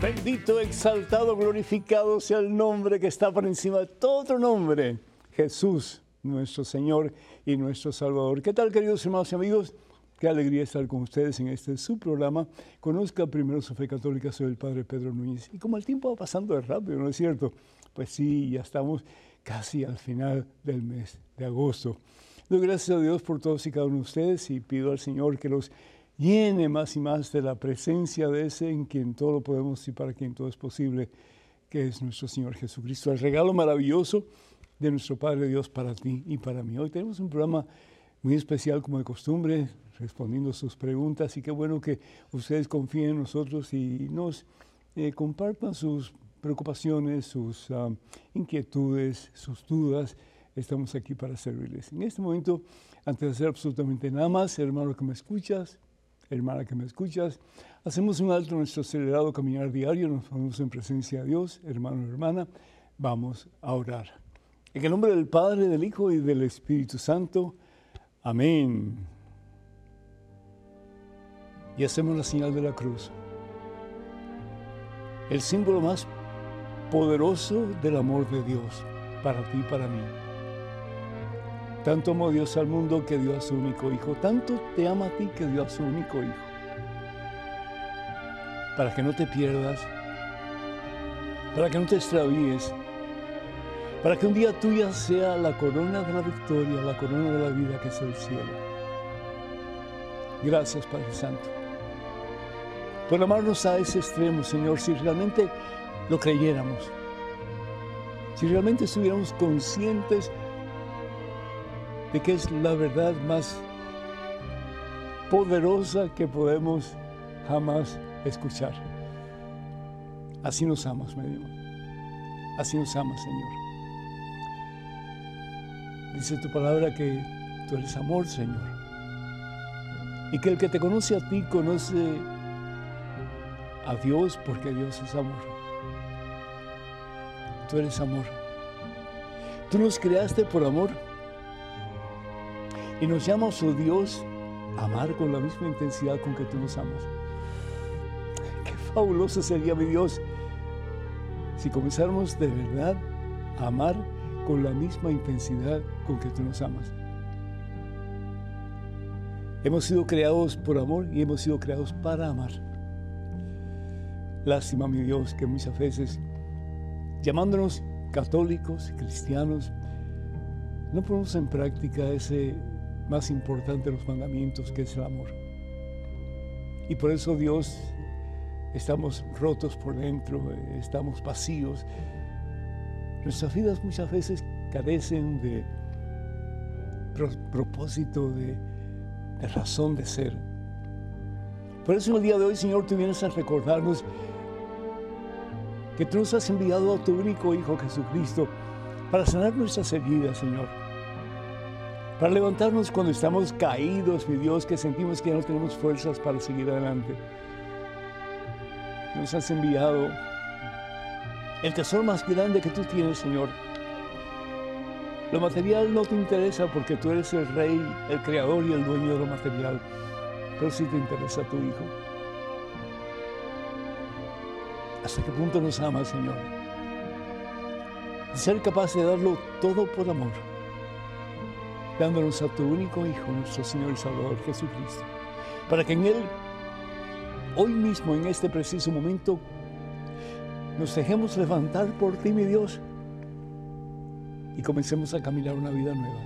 Bendito, exaltado, glorificado sea el nombre que está por encima de todo otro nombre, Jesús, nuestro Señor y nuestro Salvador. ¿Qué tal, queridos hermanos y amigos? Qué alegría estar con ustedes en este su programa. Conozca primero su fe católica, soy el Padre Pedro Núñez. Y como el tiempo va pasando de rápido, ¿no es cierto? Pues sí, ya estamos casi al final del mes de agosto. Doy gracias a Dios por todos y cada uno de ustedes y pido al Señor que los llene más y más de la presencia de ese en quien todo lo podemos y para quien todo es posible, que es nuestro Señor Jesucristo. El regalo maravilloso de nuestro Padre Dios para ti y para mí. Hoy tenemos un programa muy especial como de costumbre, respondiendo sus preguntas y qué bueno que ustedes confíen en nosotros y nos eh, compartan sus preocupaciones, sus um, inquietudes, sus dudas. Estamos aquí para servirles. En este momento, antes de hacer absolutamente nada más, hermano que me escuchas, hermana que me escuchas. Hacemos un alto nuestro acelerado caminar diario, nos ponemos en presencia de Dios, hermano y hermana, vamos a orar. En el nombre del Padre, del Hijo y del Espíritu Santo. Amén. Y hacemos la señal de la cruz. El símbolo más poderoso del amor de Dios para ti y para mí. Tanto amó Dios al mundo que dio a su único Hijo. Tanto te ama a ti que dio a su único Hijo. Para que no te pierdas. Para que no te extravíes. Para que un día tuya sea la corona de la victoria, la corona de la vida que es el cielo. Gracias Padre Santo. Por amarnos a ese extremo, Señor, si realmente lo creyéramos. Si realmente estuviéramos conscientes de que es la verdad más poderosa que podemos jamás escuchar. Así nos amas, mi Dios. Así nos amas, Señor. Dice tu palabra que tú eres amor, Señor. Y que el que te conoce a ti conoce a Dios porque Dios es amor. Tú eres amor. Tú nos creaste por amor y nos llama, oh Dios, a amar con la misma intensidad con que tú nos amas. Qué fabuloso sería, mi Dios, si comenzáramos de verdad a amar con la misma intensidad con que tú nos amas. Hemos sido creados por amor y hemos sido creados para amar. Lástima, mi Dios, que muchas veces, llamándonos católicos, cristianos, no ponemos en práctica ese más importante de los mandamientos, que es el amor. Y por eso Dios, estamos rotos por dentro, estamos vacíos. Nuestras vidas muchas veces carecen de propósito, de, de razón de ser. Por eso en el día de hoy, Señor, tú vienes a recordarnos que tú nos has enviado a tu único Hijo Jesucristo para sanar nuestras heridas, Señor para levantarnos cuando estamos caídos, mi Dios, que sentimos que no tenemos fuerzas para seguir adelante. Nos has enviado el tesoro más grande que tú tienes, Señor. Lo material no te interesa porque tú eres el rey, el creador y el dueño de lo material, pero sí te interesa tu Hijo. ¿Hasta qué punto nos amas, Señor? ser capaz de darlo todo por amor dándonos a tu único Hijo, nuestro Señor y Salvador Jesucristo, para que en Él, hoy mismo, en este preciso momento, nos dejemos levantar por ti, mi Dios, y comencemos a caminar una vida nueva.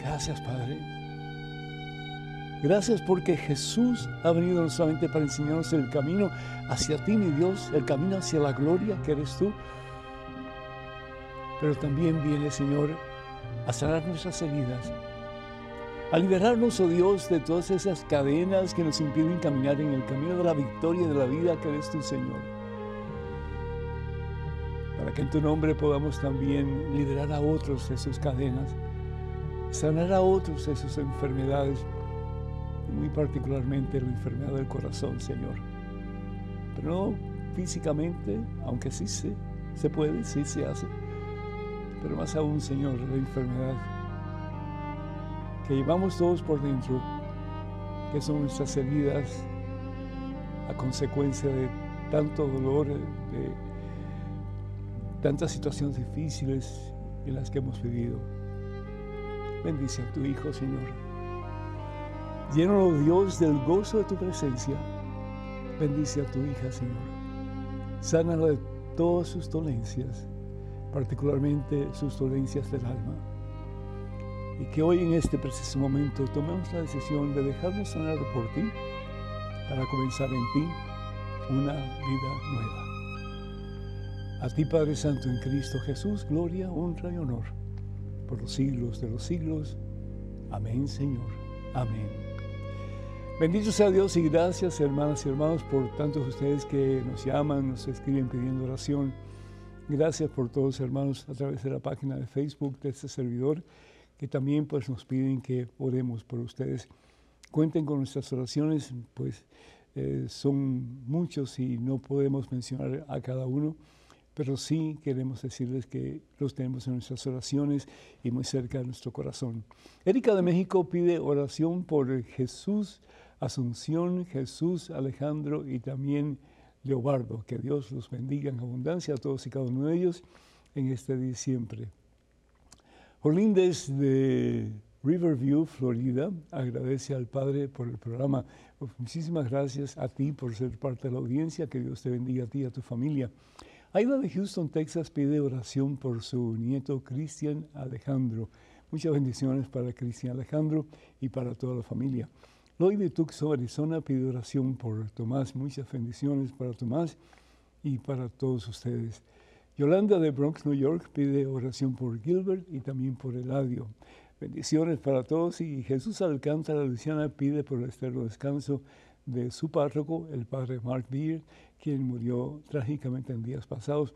Gracias, Padre. Gracias porque Jesús ha venido no solamente para enseñarnos el camino hacia ti, mi Dios, el camino hacia la gloria que eres tú, pero también viene, Señor, a sanar nuestras heridas, a liberarnos, oh Dios, de todas esas cadenas que nos impiden caminar en el camino de la victoria de la vida que eres tu Señor. Para que en tu nombre podamos también liberar a otros de sus cadenas, sanar a otros de sus enfermedades, y muy particularmente la enfermedad del corazón, Señor. Pero no físicamente, aunque sí se, se puede, sí se hace pero más aún, Señor, la enfermedad que llevamos todos por dentro, que son nuestras heridas a consecuencia de tanto dolor, de tantas situaciones difíciles en las que hemos vivido. Bendice a tu Hijo, Señor. Llénalo, Dios, del gozo de tu presencia. Bendice a tu hija, Señor. Sánala de todas sus dolencias, particularmente sus dolencias del alma. Y que hoy en este preciso momento tomemos la decisión de dejarnos sanar por ti para comenzar en ti una vida nueva. A ti Padre Santo en Cristo Jesús, gloria, honra y honor por los siglos de los siglos. Amén Señor. Amén. Bendito sea Dios y gracias hermanas y hermanos por tantos ustedes que nos llaman, nos escriben pidiendo oración. Gracias por todos hermanos a través de la página de Facebook de este servidor que también pues nos piden que oremos por ustedes. Cuenten con nuestras oraciones, pues eh, son muchos y no podemos mencionar a cada uno, pero sí queremos decirles que los tenemos en nuestras oraciones y muy cerca de nuestro corazón. Erika de México pide oración por Jesús, Asunción, Jesús, Alejandro y también Leobardo. Que Dios los bendiga en abundancia a todos y cada uno de ellos en este diciembre. Jolíndez de Riverview, Florida, agradece al Padre por el programa. Muchísimas gracias a ti por ser parte de la audiencia. Que Dios te bendiga a ti y a tu familia. Aida de Houston, Texas, pide oración por su nieto Cristian Alejandro. Muchas bendiciones para Cristian Alejandro y para toda la familia. Lloyd de Tucson, Arizona, pide oración por Tomás. Muchas bendiciones para Tomás y para todos ustedes. Yolanda de Bronx, New York, pide oración por Gilbert y también por Eladio. Bendiciones para todos y Jesús Alcántara Luciana pide por el eterno descanso de su párroco, el padre Mark Beer, quien murió trágicamente en días pasados.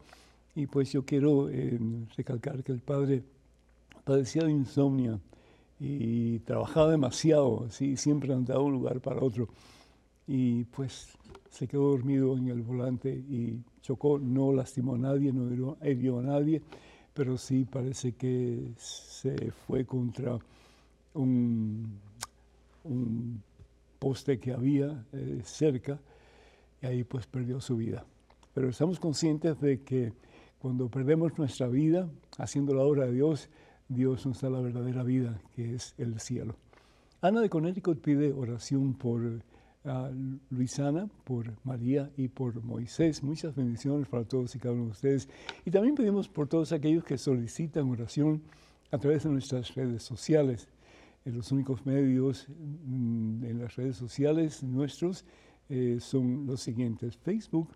Y pues yo quiero eh, recalcar que el padre padecía de insomnia y trabajaba demasiado, así siempre andaba de un lugar para otro. Y pues se quedó dormido en el volante y chocó, no lastimó a nadie, no hirió, a nadie, pero sí parece que se fue contra un, poste que había eh, cerca y ahí pues perdió su vida. Pero estamos conscientes de que cuando perdemos nuestra vida haciendo la obra de Dios, Dios nos da la verdadera vida, que es el cielo. Ana de Connecticut pide oración por a Luisana, por María y por Moisés. Muchas bendiciones para todos y cada uno de ustedes. Y también pedimos por todos aquellos que solicitan oración a través de nuestras redes sociales. En los únicos medios mm, en las redes sociales nuestros eh, son los siguientes. Facebook,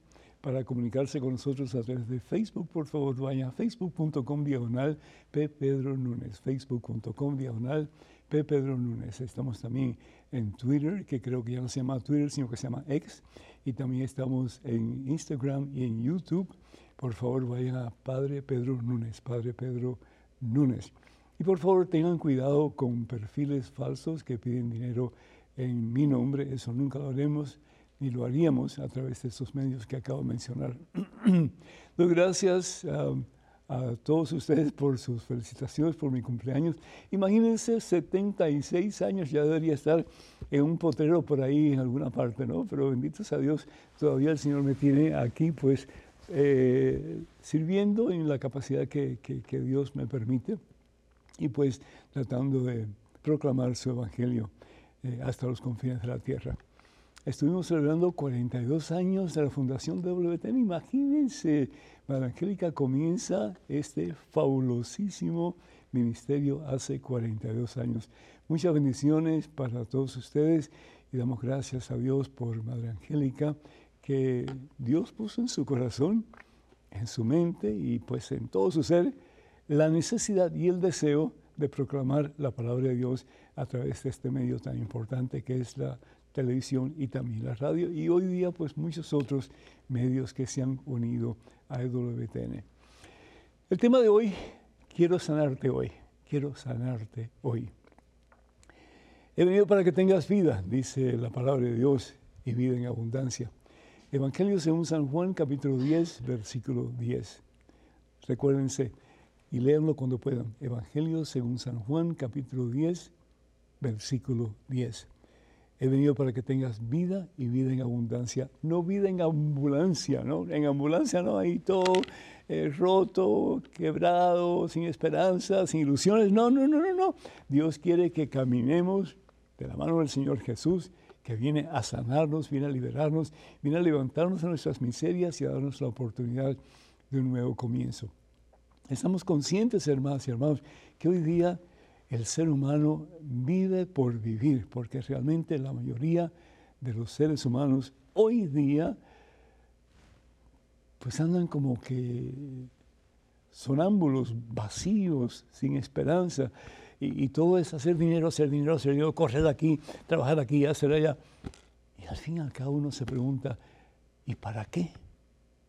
para comunicarse con nosotros a través de Facebook, por favor vaya a facebook.com diagonal P. Pedro Núñez, facebook.com diagonal P. Pedro Núñez. Estamos también en Twitter, que creo que ya no se llama Twitter, sino que se llama X. Y también estamos en Instagram y en YouTube. Por favor, vayan a Padre Pedro Núñez, Padre Pedro Núñez. Y por favor, tengan cuidado con perfiles falsos que piden dinero en mi nombre. Eso nunca lo haremos ni lo haríamos a través de esos medios que acabo de mencionar. Doy gracias. Um, a todos ustedes por sus felicitaciones por mi cumpleaños. Imagínense, 76 años, ya debería estar en un potrero por ahí en alguna parte, ¿no? Pero benditos a Dios, todavía el Señor me tiene aquí, pues, eh, sirviendo en la capacidad que, que, Dios me permite y pues tratando de proclamar su evangelio eh, hasta los confines de la tierra. Estuvimos celebrando 42 años de la fundación de WTN. Imagínense, Angélica comienza este fabulosísimo ministerio hace 42 años. Muchas bendiciones para todos ustedes y damos gracias a Dios por Madre Angélica que Dios puso en su corazón, en su mente y pues en todo su ser la necesidad y el deseo de proclamar la palabra de Dios a través de este medio tan importante que es la televisión y también la radio y hoy día pues muchos otros medios que se han unido a EWTN. El tema de hoy, quiero sanarte hoy, quiero sanarte hoy. He venido para que tengas vida, dice la palabra de Dios, y vida en abundancia. Evangelio según San Juan, capítulo 10, versículo 10. Recuérdense y léanlo cuando puedan. Evangelio según San Juan, capítulo 10, versículo 10. He venido para que tengas vida y vida en abundancia. No vida en ambulancia, ¿no? En ambulancia no hay todo eh, roto, quebrado, sin esperanza, sin ilusiones. No, no, no, no, no. Dios quiere que caminemos de la mano del Señor Jesús, que viene a sanarnos, viene a liberarnos, viene a levantarnos de nuestras miserias y a darnos la oportunidad de un nuevo comienzo. Estamos conscientes, hermanos y hermanos, que hoy día el ser humano vive por vivir, porque realmente la mayoría de los seres humanos hoy día pues andan como que sonámbulos, vacíos, sin esperanza. Y, todo es hacer dinero, hacer dinero, hacer dinero, correr aquí, trabajar aquí, hacer allá. Y al fin y al cabo uno se pregunta, ¿y para qué?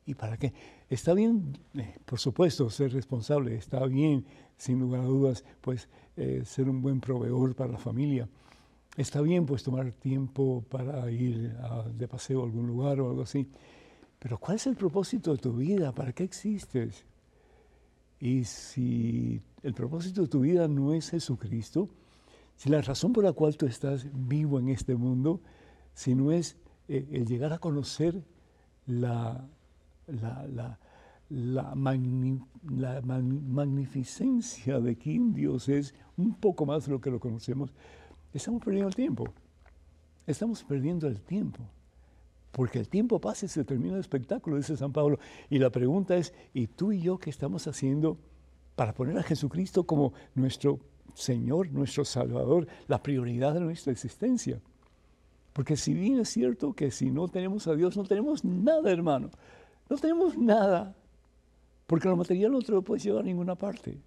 ¿Y para qué? Está bien, eh, por supuesto, ser responsable, está bien, sin lugar a dudas, pues eh, ser un buen proveedor para la familia. Está bien, pues tomar tiempo para ir de paseo a algún lugar o algo así. Pero ¿cuál es el propósito de tu vida? ¿Para qué existes? Y si el propósito de tu vida no es Jesucristo, si la razón por la cual tú estás vivo en este mundo, si no es eh, el llegar a conocer la, la, la, magnificencia de quién Dios es, un poco más de lo que lo conocemos, estamos perdiendo el tiempo. Estamos perdiendo el tiempo. Porque el tiempo pasa y se termina el espectáculo, dice San Pablo. Y la pregunta es, ¿y tú y yo qué estamos haciendo para poner a Jesucristo como nuestro Señor, nuestro Salvador, la prioridad de nuestra existencia? Porque si bien es cierto que si no tenemos a Dios, no tenemos nada, hermano. No tenemos nada. Porque lo material no te lo puedes llevar a ninguna parte.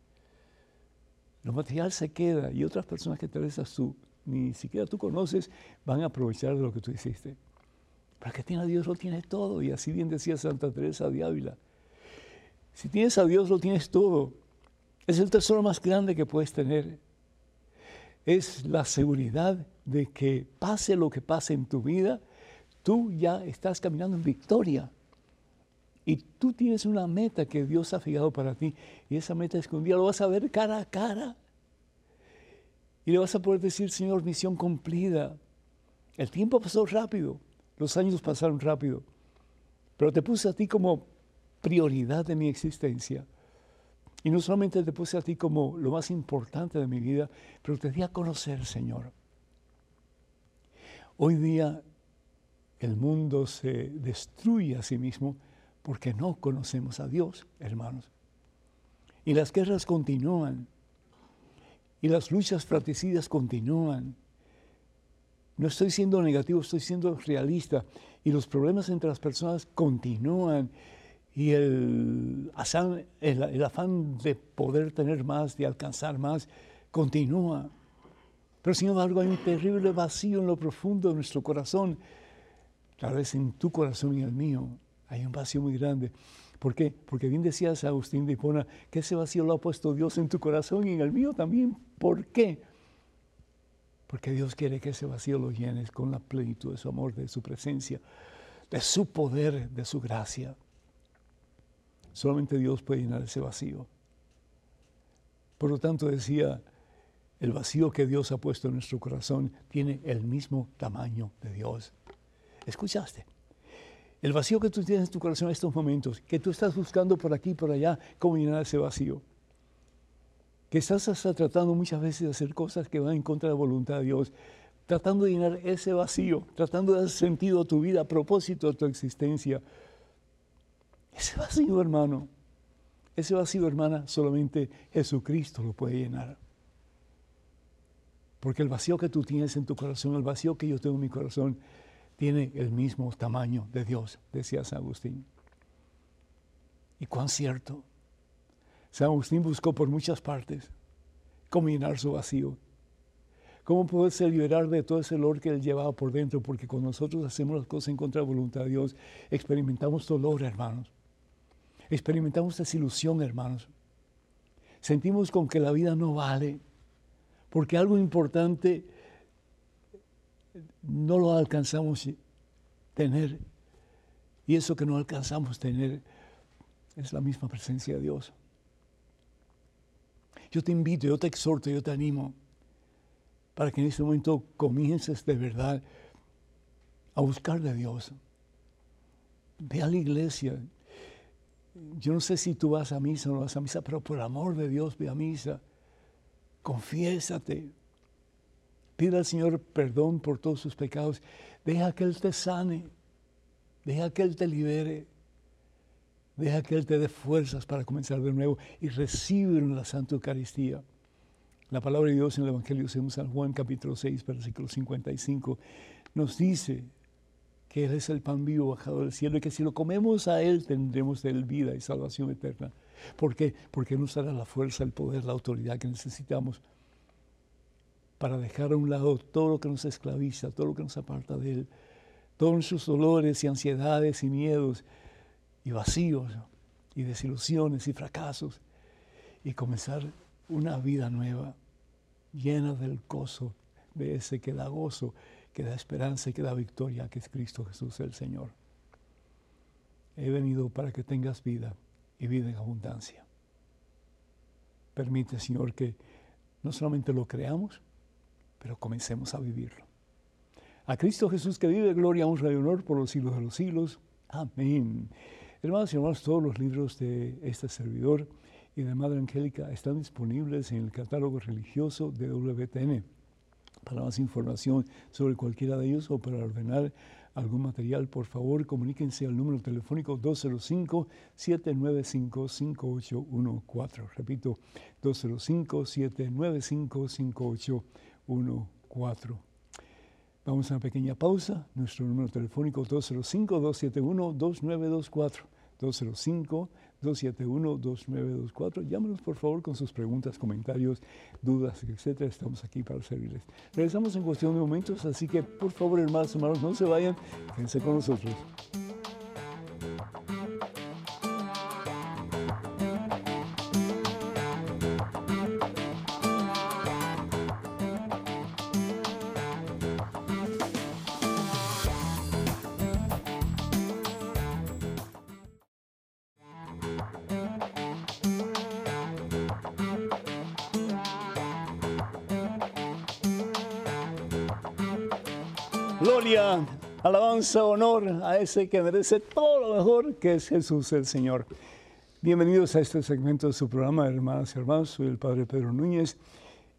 Lo material se queda y otras personas que tal vez tú, ni siquiera tú conoces, van a aprovechar de lo que tú hiciste. Para que tiene Dios lo tiene todo. Y así bien decía Santa Teresa de Ávila. Si tienes a Dios lo tienes todo. Es el tesoro más grande que puedes tener. Es la seguridad de que pase lo que pase en tu vida, tú ya estás caminando en victoria. Y tú tienes una meta que Dios ha fijado para ti. Y esa meta es que un día lo vas a ver cara a cara. Y le vas a poder decir, Señor, misión cumplida. El tiempo pasó rápido, los años pasaron rápido, pero te puse a ti como prioridad de mi existencia. Y no solamente te puse a ti como lo más importante de mi vida, pero te di a conocer, Señor. Hoy día el mundo se destruye a sí mismo porque no conocemos a Dios, hermanos. Y las guerras continúan, y las luchas fratricidas continúan. No estoy siendo negativo, estoy siendo realista. Y los problemas entre las personas continúan. Y el, afán de poder tener más, de alcanzar más, continúa. Pero sin embargo hay un terrible vacío en lo profundo de nuestro corazón, tal vez en tu corazón y el mío. Hay un vacío muy grande. ¿Por qué? Porque bien decías Agustín de Hipona que ese vacío lo ha puesto Dios en tu corazón y en el mío también. ¿Por qué? Porque Dios quiere que ese vacío lo llenes con la plenitud de su amor, de su presencia, de su poder, de su gracia. Solamente Dios puede llenar ese vacío. Por lo tanto, decía, el vacío que Dios ha puesto en nuestro corazón tiene el mismo tamaño de Dios. ¿Escuchaste? El vacío que tú tienes en tu corazón en estos momentos, que tú estás buscando por aquí y por allá, cómo llenar ese vacío. Que estás hasta tratando muchas veces de hacer cosas que van en contra de la voluntad de Dios, tratando de llenar ese vacío, tratando de dar sentido a tu vida, a propósito de tu existencia. Ese vacío, hermano, ese vacío, hermana, solamente Jesucristo lo puede llenar. Porque el vacío que tú tienes en tu corazón, el vacío que yo tengo en mi corazón, tiene el mismo tamaño de Dios, decía San Agustín. Y cuán cierto. San Agustín buscó por muchas partes cómo llenar su vacío, cómo poderse liberar de todo ese dolor que él llevaba por dentro, porque cuando nosotros hacemos las cosas en contra de voluntad de Dios, experimentamos dolor, hermanos. Experimentamos desilusión, hermanos. Sentimos con que la vida no vale, porque algo importante no lo alcanzamos tener. Y eso que no alcanzamos tener es la misma presencia de Dios. Yo te invito, yo te exhorto, yo te animo para que en este momento comiences de verdad a buscar de Dios. Ve a la iglesia. Yo no sé si tú vas a misa o no vas a misa, pero por amor de Dios ve a misa. Confiésate. Pida al Señor perdón por todos sus pecados. Deja que Él te sane. Deja que Él te libere. Deja que Él te dé fuerzas para comenzar de nuevo y recibe en la Santa Eucaristía. La palabra de Dios en el Evangelio según San Juan capítulo 6, versículo 55, nos dice que Él es el pan vivo bajado del cielo y que si lo comemos a Él tendremos Él vida y salvación eterna. ¿Por qué? Porque nos dará la fuerza, el poder, la autoridad que necesitamos para dejar a un lado todo lo que nos esclaviza, todo lo que nos aparta de Él, todos nuestros dolores y ansiedades y miedos y vacíos y desilusiones y fracasos y comenzar una vida nueva, llena del gozo, de ese que da gozo, que da esperanza y que da victoria, que es Cristo Jesús el Señor. He venido para que tengas vida y vida en abundancia. Permite, Señor, que no solamente lo creamos, pero comencemos a vivirlo. A Cristo Jesús que vive, gloria, honra y honor por los siglos de los siglos. Amén. Hermanos y hermanos, todos los libros de este servidor y de Madre Angélica están disponibles en el catálogo religioso de WTN. Para más información sobre cualquiera de ellos o para ordenar algún material, por favor comuníquense al número telefónico 205-795-5814. Repito, 205-795-5814. Vamos a una pequeña pausa. Nuestro número telefónico 205-271-2924. 205 271-2924. Llámenos por favor con sus preguntas, comentarios, dudas, etcétera. Estamos aquí para servirles. Regresamos en cuestión de momentos, así que por favor, hermanos, hermanos, no se vayan, quédense con nosotros. Alabanza, honor a ese que merece todo lo mejor, que es Jesús el Señor. Bienvenidos a este segmento de su programa, hermanas y hermanos. Soy el Padre Pedro Núñez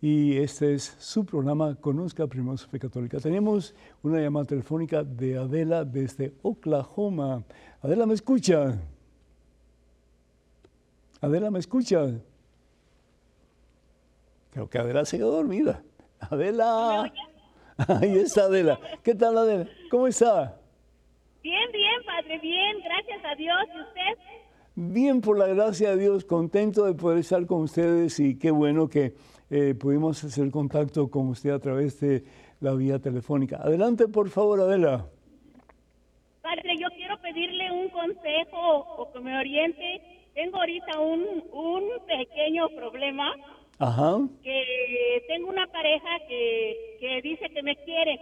y este es su programa Conozca Primero Fe Católica. Tenemos una llamada telefónica de Adela desde Oklahoma. Adela, ¿me escucha? Adela, ¿me escucha? Creo que Adela se quedó dormida. Adela. Ahí está Adela. ¿Qué tal Adela? ¿Cómo está? Bien, bien, Padre, bien, gracias a Dios. ¿Y usted? Bien, por la gracia de Dios, contento de poder estar con ustedes y qué bueno que eh, pudimos hacer contacto con usted a través de la vía telefónica. Adelante, por favor, Adela. Padre, yo quiero pedirle un consejo o que me oriente. Tengo ahorita un, un pequeño problema Ajá. que tengo una pareja que, que dice que me quiere,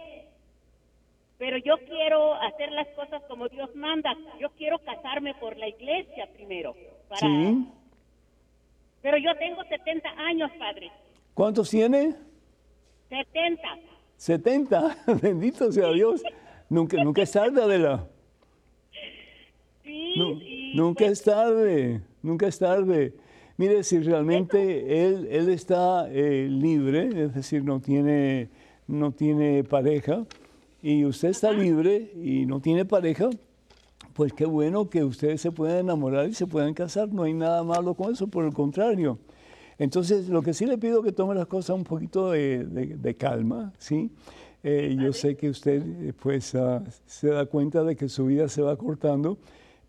pero yo quiero hacer las cosas como Dios manda. Yo quiero casarme por la iglesia primero. para- Sí. Pero yo tengo 70 años, padre. ¿Cuántos tiene? 70. 70. Bendito sea Dios. Nunca, nunca es tarde, Adela. Sí, nunca pues, es tarde, nunca es tarde. Mire, si realmente él, él está eh, libre, es decir, no tiene, no tiene pareja, y usted está libre y no tiene pareja, pues qué bueno que ustedes se puedan enamorar y se puedan casar, no hay nada malo con eso, por el contrario. Entonces, lo que sí le pido que tome las cosas un poquito de, de- de calma, ¿sí? Eh, yo sé que usted, eh, pues, ah, se da cuenta de que su vida se va cortando,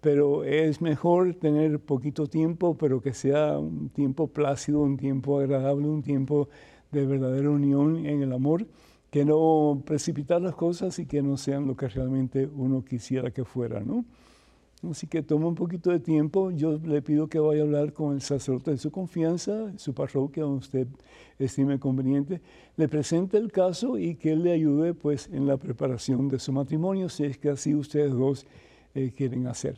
pero es mejor tener poquito tiempo, pero que sea un tiempo plácido, un tiempo agradable, un tiempo de verdadera unión en el amor, que no precipitar las cosas y que no sean lo que realmente uno quisiera que fueran, ¿no? Así que toma un poquito de tiempo. Yo le pido que vaya a hablar con el sacerdote de su confianza, su parroquia, donde usted estime conveniente. Le presente el caso y que él le ayude pues, en la preparación de su matrimonio, si es que así ustedes dos eh, quieren hacer.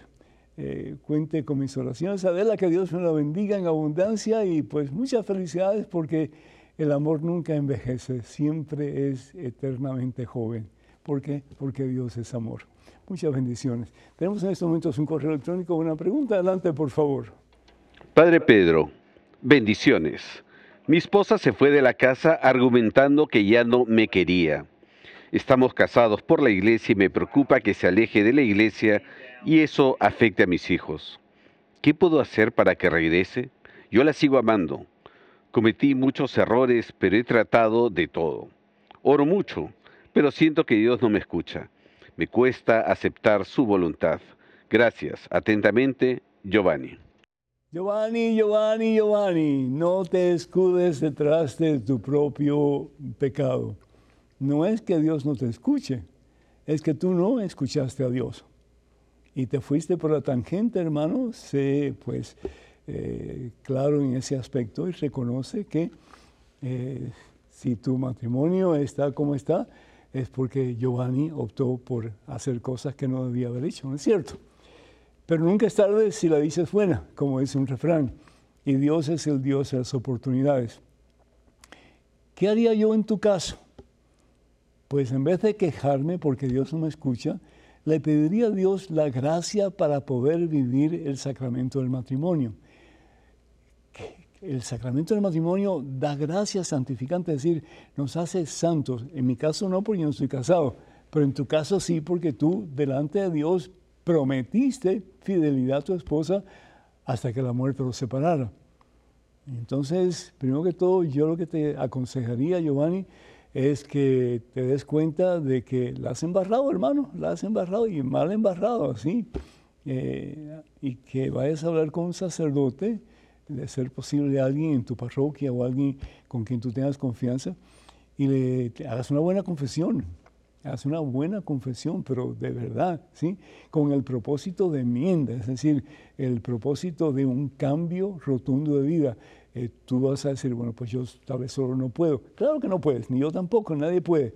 Eh, cuente con mis oraciones. Adela, que Dios me la bendiga en abundancia y pues muchas felicidades porque El amor nunca envejece, siempre es eternamente joven. ¿Por qué? Porque Dios es amor. Muchas bendiciones. Tenemos en estos momentos un correo electrónico, una pregunta. Adelante, por favor. Padre Pedro, bendiciones. Mi esposa se fue de la casa argumentando que ya no me quería. Estamos casados por la iglesia y me preocupa que se aleje de la iglesia y eso afecte a mis hijos. ¿Qué puedo hacer para que regrese? Yo la sigo amando. Cometí muchos errores, pero he tratado de todo. Oro mucho, pero siento que Dios no me escucha. Me cuesta aceptar su voluntad. Gracias. Atentamente, Giovanni. Giovanni, Giovanni, Giovanni, no te escudes detrás de tu propio pecado. No es que Dios no te escuche, es que tú no escuchaste a Dios. Y te fuiste por la tangente, hermano, sé pues eh, claro en ese aspecto y reconoce que eh, si tu matrimonio está como está, es porque Giovanni optó por hacer cosas que no debía haber hecho, ¿no es cierto? Pero nunca es tarde si la dices buena, como dice un refrán. Y Dios es el Dios de las oportunidades. ¿Qué haría yo en tu caso? Pues en vez de quejarme porque Dios no me escucha, le pediría a Dios la gracia para poder vivir el sacramento del matrimonio. El sacramento del matrimonio da gracia santificante, es decir, nos hace santos. En mi caso no porque yo no estoy casado, pero en tu caso sí porque tú delante de Dios prometiste fidelidad a tu esposa hasta que la muerte los separara. Entonces, primero que todo, yo lo que te aconsejaría, Giovanni, es que te des cuenta de que la has embarrado, hermano, la has embarrado y mal embarrado, así. Eh, y que vayas a hablar con un sacerdote, de ser posible alguien en tu parroquia o alguien con quien tú tengas confianza, y le hagas una buena confesión, Haz una buena confesión, pero de verdad, ¿sí? Con el propósito de enmienda, es decir, el propósito de un cambio rotundo de vida. Eh, tú vas a decir, bueno, pues yo tal vez solo no puedo. Claro que no puedes, ni yo tampoco, nadie puede.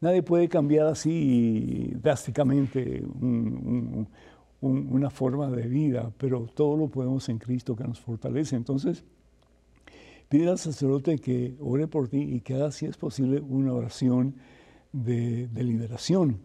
Nadie puede cambiar así drásticamente una forma de vida, pero todo lo podemos en Cristo que nos fortalece. Entonces, pide al sacerdote que ore por ti y que haga, si es posible, una oración de, liberación,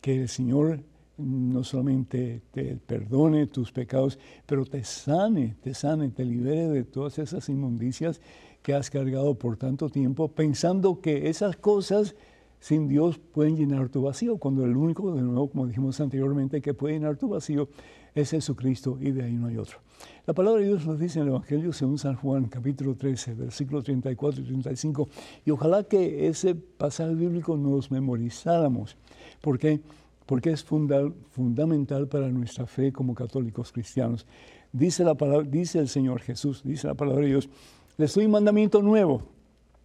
que el Señor no solamente te perdone tus pecados, pero te sane, te sane, te libere de todas esas inmundicias que has cargado por tanto tiempo, pensando que esas cosas sin Dios pueden llenar tu vacío, cuando el único, de nuevo, como dijimos anteriormente, que puede llenar tu vacío es Jesucristo y de ahí no hay otro. La palabra de Dios nos dice en el Evangelio según San Juan, capítulo 13, versículos 34 y 35, y ojalá que ese pasaje bíblico nos memorizáramos. ¿Por qué? Porque es fundamental para nuestra fe como católicos cristianos. Dice, la palabra, dice el Señor Jesús, dice la palabra de Dios, les doy un mandamiento nuevo.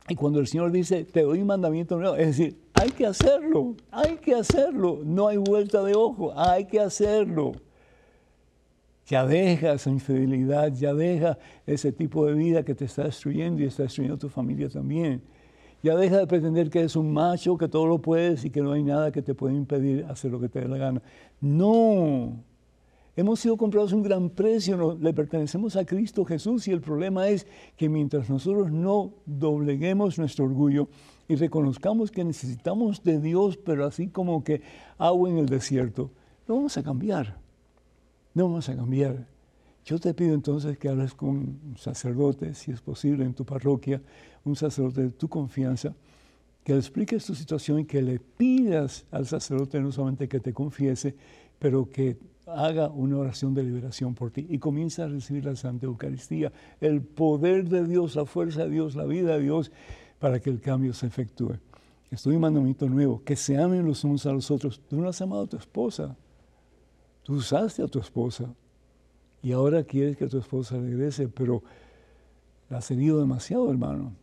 Y cuando el Señor dice, te doy un mandamiento nuevo, es decir, hay que hacerlo, hay que hacerlo, no hay vuelta de ojo, hay que hacerlo. Ya deja esa infidelidad, ya deja ese tipo de vida que te está destruyendo y está destruyendo tu familia también. Ya deja de pretender que eres un macho, que todo lo puedes y que no hay nada que te pueda impedir hacer lo que te dé la gana. No. Hemos sido comprados a un gran precio, le pertenecemos a Cristo Jesús y el problema es que mientras nosotros no dobleguemos nuestro orgullo y reconozcamos que necesitamos de Dios, pero así como que agua en el desierto, no vamos a cambiar no vamos a cambiar. Yo te pido entonces que hables con un sacerdote, si es posible, en tu parroquia, un sacerdote de tu confianza, que le expliques tu situación y que le pidas al sacerdote no solamente que te confiese, pero que haga una oración de liberación por ti y comienza a recibir la Santa Eucaristía, el poder de Dios, la fuerza de Dios, la vida de Dios, para que el cambio se efectúe. Estoy un mandamiento nuevo, que se amen los unos a los otros. Tú no has amado a tu esposa, Tú usaste a tu esposa y ahora quieres que tu esposa regrese, pero la has herido demasiado, hermano,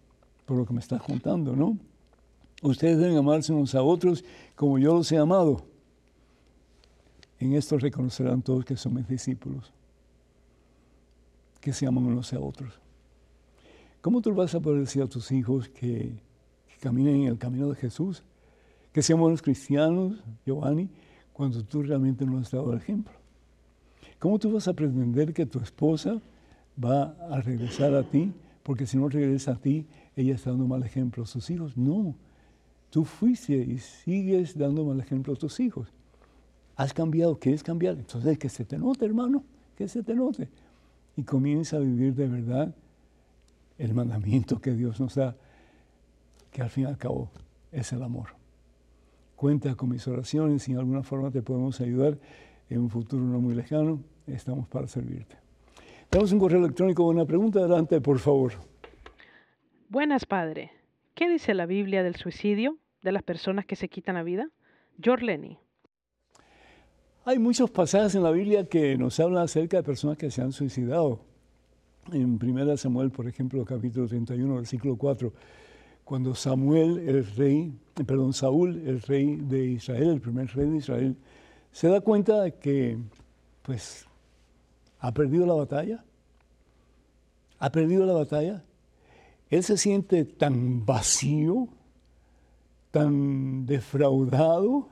por lo que me estás contando, ¿no? Ustedes deben amarse unos a otros como yo los he amado. En esto reconocerán todos que son mis discípulos, que se aman unos a otros. ¿Cómo tú vas a poder decir a tus hijos que, que caminen en el camino de Jesús? Que sean buenos cristianos, Giovanni, cuando tú realmente no has dado el ejemplo? ¿Cómo tú vas a pretender que tu esposa va a regresar a ti? Porque si no regresa a ti, ella está dando mal ejemplo a sus hijos. No, tú fuiste y sigues dando mal ejemplo a tus hijos. Has cambiado, quieres cambiar. Entonces que se te note, hermano, que se te note. Y comienza a vivir de verdad el mandamiento que Dios nos da, que al fin y al cabo es el amor. Cuenta con mis oraciones, si en alguna forma te podemos ayudar en un futuro no muy lejano, estamos para servirte. Tenemos un correo electrónico con una pregunta. Adelante, por favor. Buenas, padre. ¿Qué dice la Biblia del suicidio, de las personas que se quitan la vida? George Lenny. Hay muchos pasajes en la Biblia que nos hablan acerca de personas que se han suicidado. En 1 Samuel, por ejemplo, capítulo 31, versículo 4, cuando Samuel, el rey, perdón, Saúl, el rey de Israel, el primer rey de Israel, se da cuenta de que, pues, ha perdido la batalla. Ha perdido la batalla. Él se siente tan vacío, tan defraudado,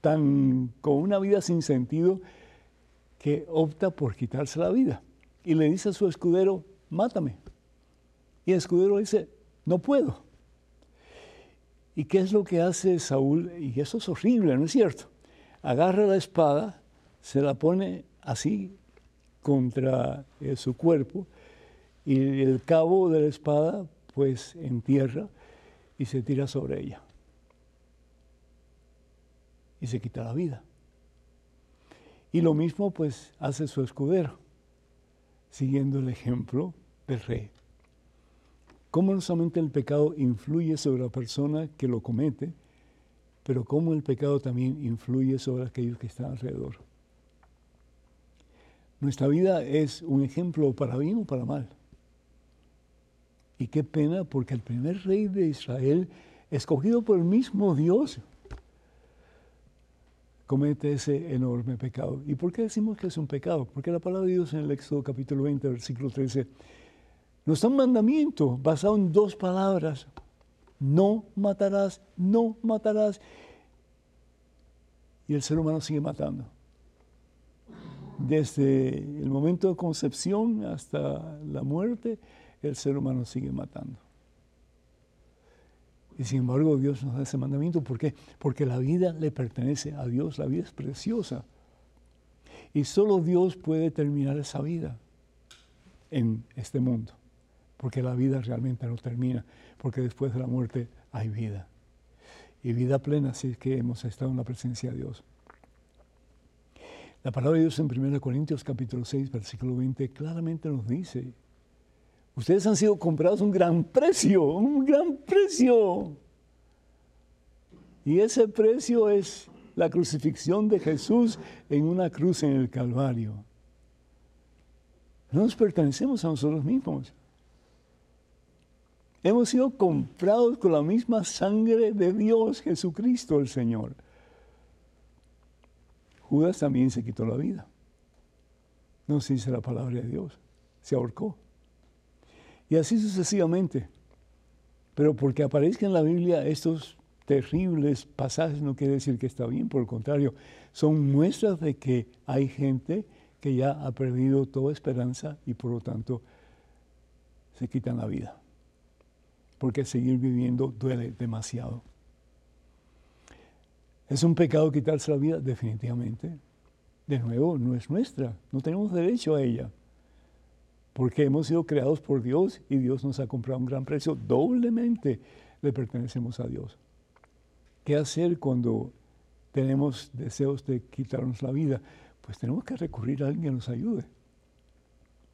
tan con una vida sin sentido, que opta por quitarse la vida. Y le dice a su escudero, mátame. Y el escudero dice, no puedo. ¿Y qué es lo que hace Saúl? Y eso es horrible, ¿no es cierto? Agarra la espada, se la pone así contra eh, su cuerpo y el cabo de la espada pues entierra y se tira sobre ella. Y se quita la vida. Y lo mismo pues hace su escudero, siguiendo el ejemplo del rey. Cómo no solamente el pecado influye sobre la persona que lo comete, pero cómo el pecado también influye sobre aquellos que están alrededor. Nuestra vida es un ejemplo para bien o para mal. Y qué pena porque el primer rey de Israel, escogido por el mismo Dios, comete ese enorme pecado. ¿Y por qué decimos que es un pecado? Porque la palabra de Dios en el Éxodo capítulo 20, versículo 13, nos da un mandamiento basado en dos palabras. No matarás, no matarás. Y el ser humano sigue matando desde el momento de concepción hasta la muerte, el ser humano sigue matando. Y sin embargo Dios nos da ese mandamiento. ¿Por qué? Porque la vida le pertenece a Dios, la vida es preciosa. Y solo Dios puede terminar esa vida en este mundo. Porque la vida realmente no termina, porque después de la muerte hay vida. Y vida plena si es que hemos estado en la presencia de Dios. La palabra de Dios en 1 Corintios capítulo 6, versículo 20, claramente nos dice, ustedes han sido comprados un gran precio, un gran precio. Y ese precio es la crucifixión de Jesús en una cruz en el Calvario. No nos pertenecemos a nosotros mismos. Hemos sido comprados con la misma sangre de Dios, Jesucristo el Señor. Judas también se quitó la vida. No se dice la palabra de Dios. Se ahorcó. Y así sucesivamente. Pero porque aparezcan en la Biblia estos terribles pasajes no quiere decir que está bien, por el contrario, son muestras de que hay gente que ya ha perdido toda esperanza y por lo tanto se quitan la vida. Porque seguir viviendo duele demasiado. ¿Es un pecado quitarse la vida? Definitivamente. De nuevo, no es nuestra, no tenemos derecho a ella, porque hemos sido creados por Dios y Dios nos ha comprado un gran precio, doblemente le pertenecemos a Dios. ¿Qué hacer cuando tenemos deseos de quitarnos la vida? Pues tenemos que recurrir a alguien que nos ayude.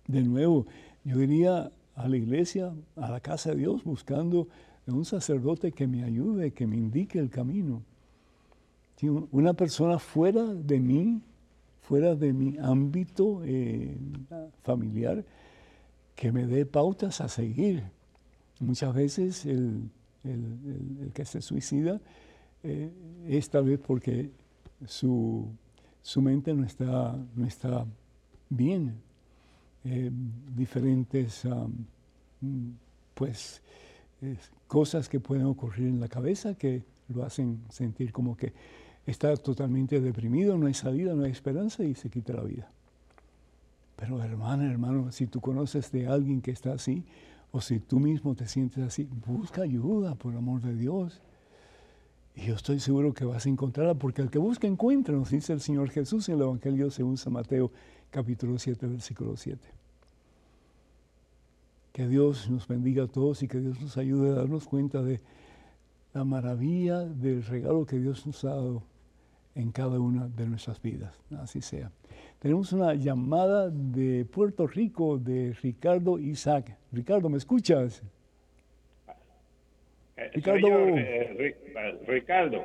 De nuevo, yo iría a la iglesia, a la casa de Dios, buscando un sacerdote que me ayude, que me indique el camino una persona fuera de mí, fuera de mi ámbito eh, familiar, que me dé pautas a seguir. Muchas veces el, que se suicida eh, es tal vez porque su, mente no está, no está bien. Eh, diferentes pues, cosas que pueden ocurrir en la cabeza que lo hacen sentir como que está totalmente deprimido, no hay salida, no hay esperanza y se quita la vida. Pero hermana, hermano, si tú conoces de alguien que está así, o si tú mismo te sientes así, busca ayuda, por amor de Dios. Y yo estoy seguro que vas a encontrarla, porque el que busca encuentra, nos dice el Señor Jesús en el Evangelio según San Mateo, capítulo 7, versículo 7. Que Dios nos bendiga a todos y que Dios nos ayude a darnos cuenta de la maravilla del regalo que Dios nos ha dado en cada una de nuestras vidas. Así sea. Tenemos una llamada de Puerto Rico de Ricardo Isaac. Ricardo, ¿me escuchas? Eh, Ricardo. Eh, Ricardo.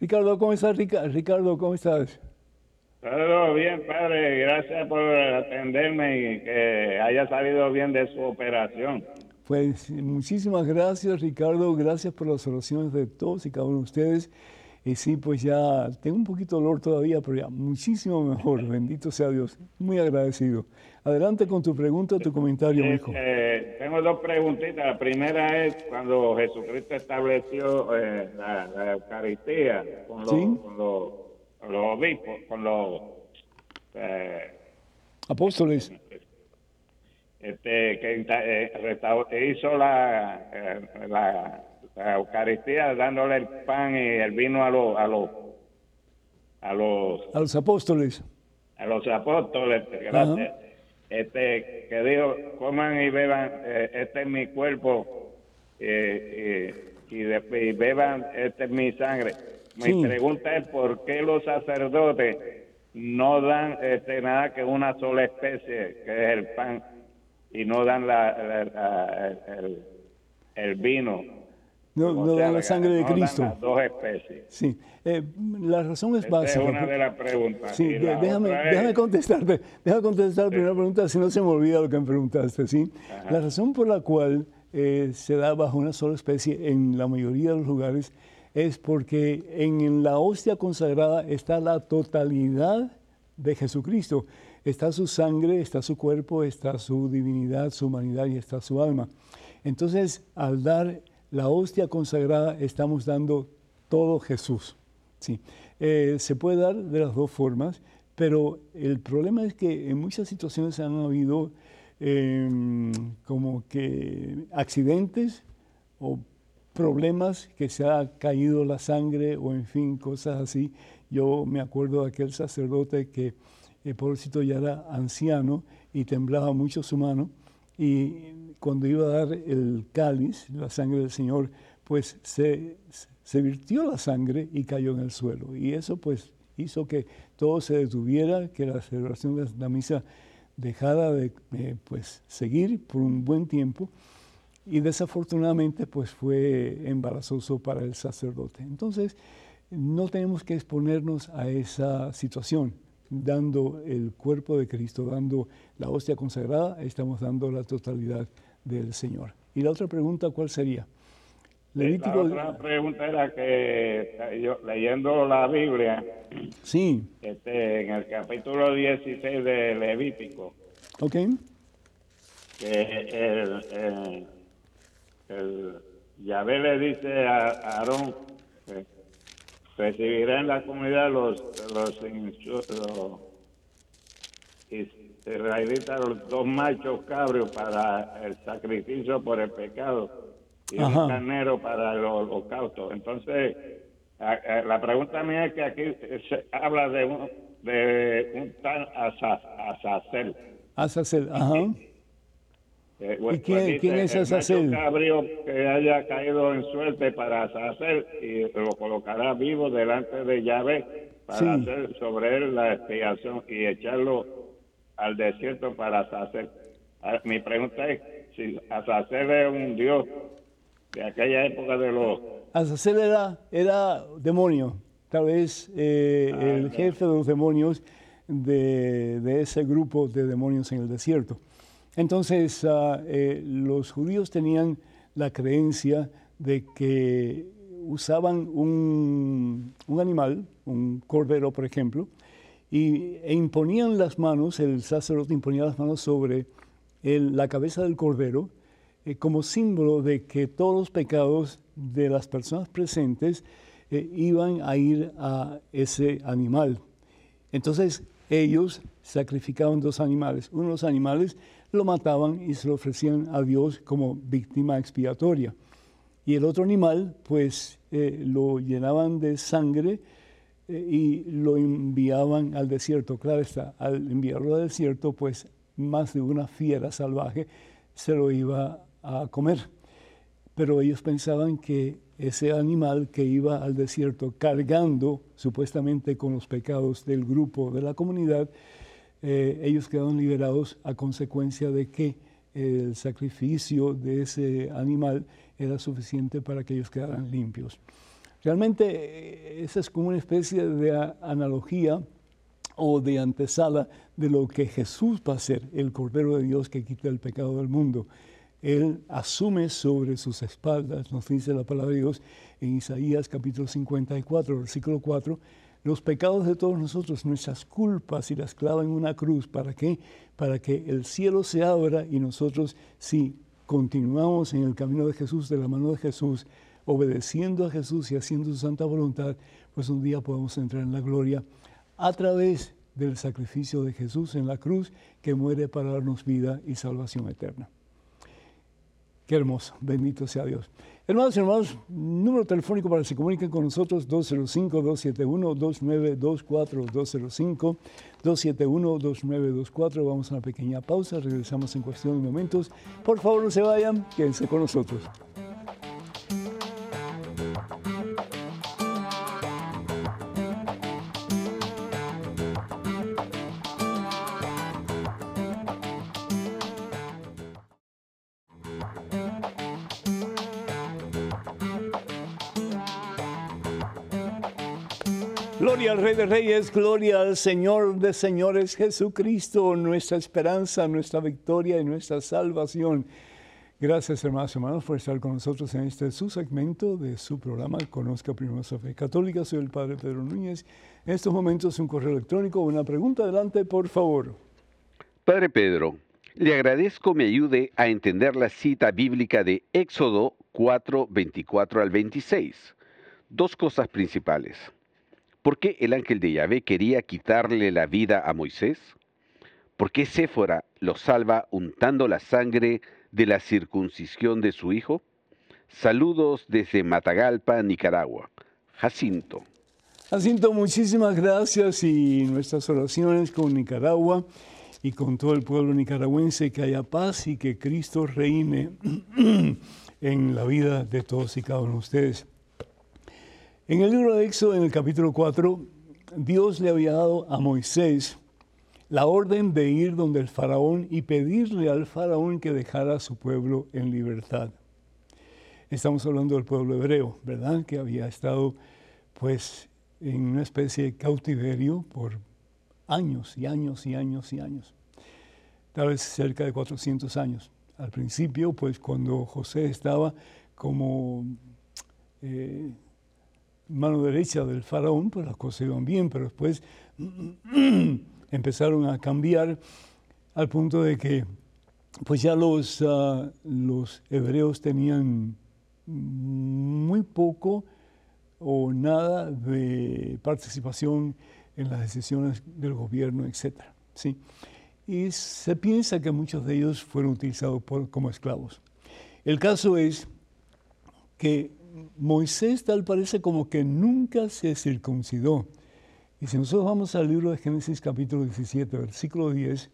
Ricardo, ¿cómo estás? Ricardo, ¿cómo estás? Todo bien, padre. Gracias por atenderme y que haya salido bien de su operación. Pues muchísimas gracias, Ricardo. Gracias por las oraciones de todos y cada uno de ustedes. Y sí, pues ya tengo un poquito de dolor todavía, pero ya muchísimo mejor. Bendito sea Dios. Muy agradecido. Adelante con tu pregunta tu comentario, hijo. Eh, tengo dos preguntitas. La primera es cuando Jesucristo estableció eh, la, Eucaristía con los, con los con los obispos, con los eh, apóstoles. Este, que hizo la, la, Eucaristía dándole el pan y el vino a los a los a los a los apóstoles. a los apóstoles gracias este que dijo coman y beban este es mi cuerpo y, y, beban este es mi sangre mi pregunta es por qué los sacerdotes no dan este, nada que una sola especie, que es el pan, y no dan la, el, vino. No, dan la sangre de Cristo. dos especies. Sí, eh, la razón es básica. Es una de las preguntas. Sí, déjame, déjame contestarte. Déjame contestar la primera pregunta, si no se me olvida lo que me preguntaste. ¿sí? La razón por la cual eh, se da bajo una sola especie en la mayoría de los lugares es porque en la hostia consagrada está la totalidad de Jesucristo. Está su sangre, está su cuerpo, está su divinidad, su humanidad y está su alma. Entonces, al dar la hostia consagrada, estamos dando todo Jesús. Sí. Eh, se puede dar de las dos formas, pero el problema es que en muchas situaciones han habido em, como que accidentes o problemas que se ha caído la sangre o en fin, cosas así. Yo me acuerdo de aquel sacerdote que, el pobrecito ya era anciano y temblaba mucho su mano y cuando iba a dar el cáliz, la sangre del Señor, pues se, se virtió la sangre y cayó en el suelo. Y eso pues hizo que todo se detuviera, que la celebración de la misa dejara de eh, pues, seguir por un buen tiempo y desafortunadamente pues fue embarazoso para el sacerdote. Entonces, no tenemos que exponernos a esa situación. Dando el cuerpo de Cristo, dando la hostia consagrada, estamos dando la totalidad del Señor. Y la otra pregunta, ¿cuál sería? La otra pregunta era que yo leyendo la Biblia, sí. este, en el capítulo 16 de Levítico, okay. que el el Yahvé le dice a Aarón, que recibirá en la comunidad los, los, los israelitas, los dos machos cabrios para el sacrificio por el pecado y un carnero para el holocausto. Entonces, la pregunta mía es que aquí se habla de un, de un tal Azazel. Azazel, ajá. Eh, ¿Y quién, quién es Azazel? cabrio que haya caído en suerte para hacer y lo colocará vivo delante de Yahvé para hacer sobre él la expiación y echarlo al desierto para hacer. Ah, mi pregunta es si Azazel es un dios de aquella época de los... Azazel era, era demonio, tal vez eh, ah, el jefe de los demonios de, de ese grupo de demonios en el desierto. Entonces, ah, eh, los judíos tenían la creencia de que usaban un, animal, un cordero, por ejemplo, y, e imponían las manos, el sacerdote imponía las manos sobre la cabeza del cordero, eh, como símbolo de que todos los pecados de las personas presentes eh, iban a ir a ese animal. Entonces, ellos sacrificaban dos animales. Unos animales lo mataban y se lo ofrecían a Dios como víctima expiatoria. Y el otro animal, pues eh, lo llenaban de sangre eh, y lo enviaban al desierto. Claro está, al enviarlo al desierto, pues más de una fiera salvaje se lo iba a comer. Pero ellos pensaban que ese animal que iba al desierto cargando supuestamente con los pecados del grupo, de la comunidad, eh, ellos quedaron liberados a consecuencia de que el sacrificio de ese animal era suficiente para que ellos quedaran limpios. Realmente eh, esa es como una especie de analogía o de antesala de lo que Jesús va a ser, el Cordero de Dios que quita el pecado del mundo. Él asume sobre sus espaldas, nos dice la palabra de Dios en Isaías capítulo 54, versículo 4, los pecados de todos nosotros, nuestras culpas y las clava en una cruz. ¿Para qué? Para que el cielo se abra y nosotros, si continuamos en el camino de Jesús, de la mano de Jesús, obedeciendo a Jesús y haciendo su santa voluntad, pues un día podemos entrar en la gloria a través del sacrificio de Jesús en la cruz que muere para darnos vida y salvación eterna. Qué hermoso, bendito sea Dios. Hermanos y hermanos, número telefónico para que se comuniquen con nosotros, 205-271-2924, 205-271-2924. Vamos a una pequeña pausa, regresamos en cuestión de momentos. Por favor, no se vayan, quédense con nosotros. Gloria al Rey de Reyes, gloria al Señor de Señores Jesucristo, nuestra esperanza, nuestra victoria y nuestra salvación. Gracias, hermanos y hermanos, por estar con nosotros en este su segmento de su programa Conozca Primero su Fe Católica. Soy el Padre Pedro Núñez. En estos momentos un correo electrónico, una pregunta adelante, por favor. Padre Pedro, le agradezco me ayude a entender la cita bíblica de Éxodo 4, 24 al 26. Dos cosas principales. ¿Por qué el ángel de Yahvé quería quitarle la vida a Moisés? ¿Por qué Séfora lo salva untando la sangre de la circuncisión de su hijo? Saludos desde Matagalpa, Nicaragua. Jacinto. Jacinto, muchísimas gracias y nuestras oraciones con Nicaragua y con todo el pueblo nicaragüense, que haya paz y que Cristo reine en la vida de todos y cada uno de ustedes. En el libro de Éxodo, en el capítulo 4, Dios le había dado a Moisés la orden de ir donde el faraón y pedirle al faraón que dejara a su pueblo en libertad. Estamos hablando del pueblo hebreo, ¿verdad? Que había estado pues en una especie de cautiverio por años y años y años y años. Tal vez cerca de 400 años. Al principio, pues cuando José estaba como eh, mano derecha del faraón, pues las cosas iban bien, pero después empezaron a cambiar al punto de que pues ya los, ah, los hebreos tenían muy poco o nada de participación en las decisiones del gobierno, etc. ¿sí? Y se piensa que muchos de ellos fueron utilizados como esclavos. El caso es que Moisés tal parece como que nunca se circuncidó. Y si nosotros vamos al libro de Génesis capítulo 17, versículo 10,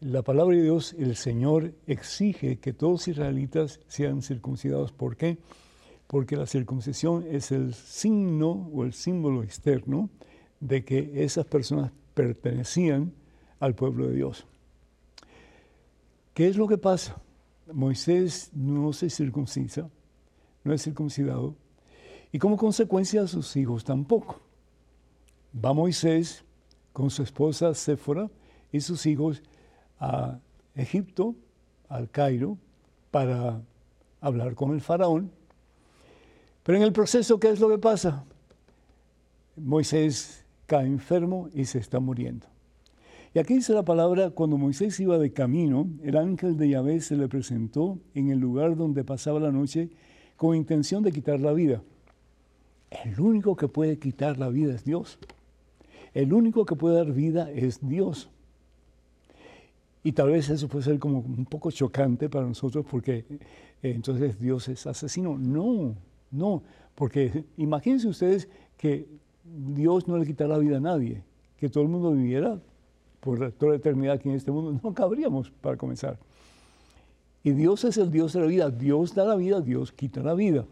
la palabra de Dios, el Señor exige que todos los israelitas sean circuncidados. ¿Por qué? Porque la circuncisión es el signo o el símbolo externo de que esas personas pertenecían al pueblo de Dios. ¿Qué es lo que pasa? Moisés no se circuncisa no es circuncidado, y como consecuencia sus hijos tampoco. Va Moisés con su esposa Séfora y sus hijos a Egipto, al Cairo, para hablar con el faraón. Pero en el proceso, ¿qué es lo que pasa? Moisés cae enfermo y se está muriendo. Y aquí dice la palabra, cuando Moisés iba de camino, el ángel de Yahvé se le presentó en el lugar donde pasaba la noche con intención de quitar la vida. El único que puede quitar la vida es Dios. el único que puede dar vida es Dios. Y tal vez eso puede ser como un poco chocante para nosotros porque eh, entonces Dios es asesino. No, no, porque imagínense ustedes que Dios no le quitara la vida a nadie, que todo el mundo viviera por toda la eternidad aquí en este mundo. No cabríamos para comenzar. Y Dios es el Dios de la vida. Dios da la vida, Dios quita la vida.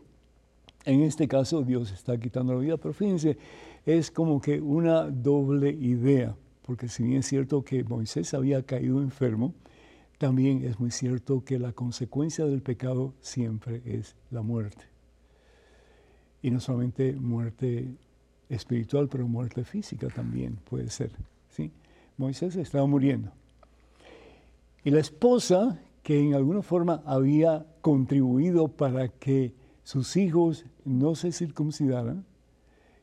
En este caso Dios está quitando la vida, pero fíjense, es como que una doble idea porque si bien es cierto que Moisés había caído enfermo, también es muy cierto que la consecuencia del pecado siempre es la muerte. Y no solamente muerte espiritual, pero muerte física también puede ser. ¿sí? Moisés estaba muriendo. Y la esposa, que en alguna forma había contribuido para que sus hijos no se circuncidaran,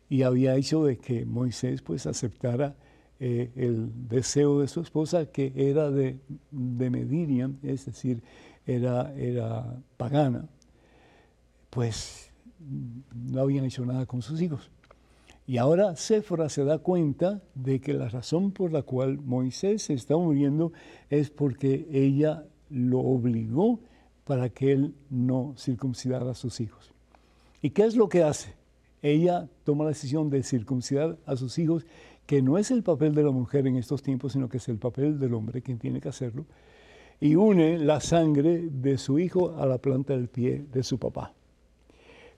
y había hecho de que Moisés pues aceptara eh, el deseo de su esposa, que era de, de es decir, era, era pagana, pues no habían hecho nada con sus hijos. Y ahora Séfora se da cuenta de que la razón por la cual Moisés se está muriendo es porque ella lo obligó para que él no circuncidara a sus hijos. ¿Y qué es lo que hace? Ella toma la decisión de circuncidar a sus hijos que no es el papel de la mujer en estos tiempos, sino que es el papel del hombre quien tiene que hacerlo, y une la sangre de su hijo a la planta del pie de su papá.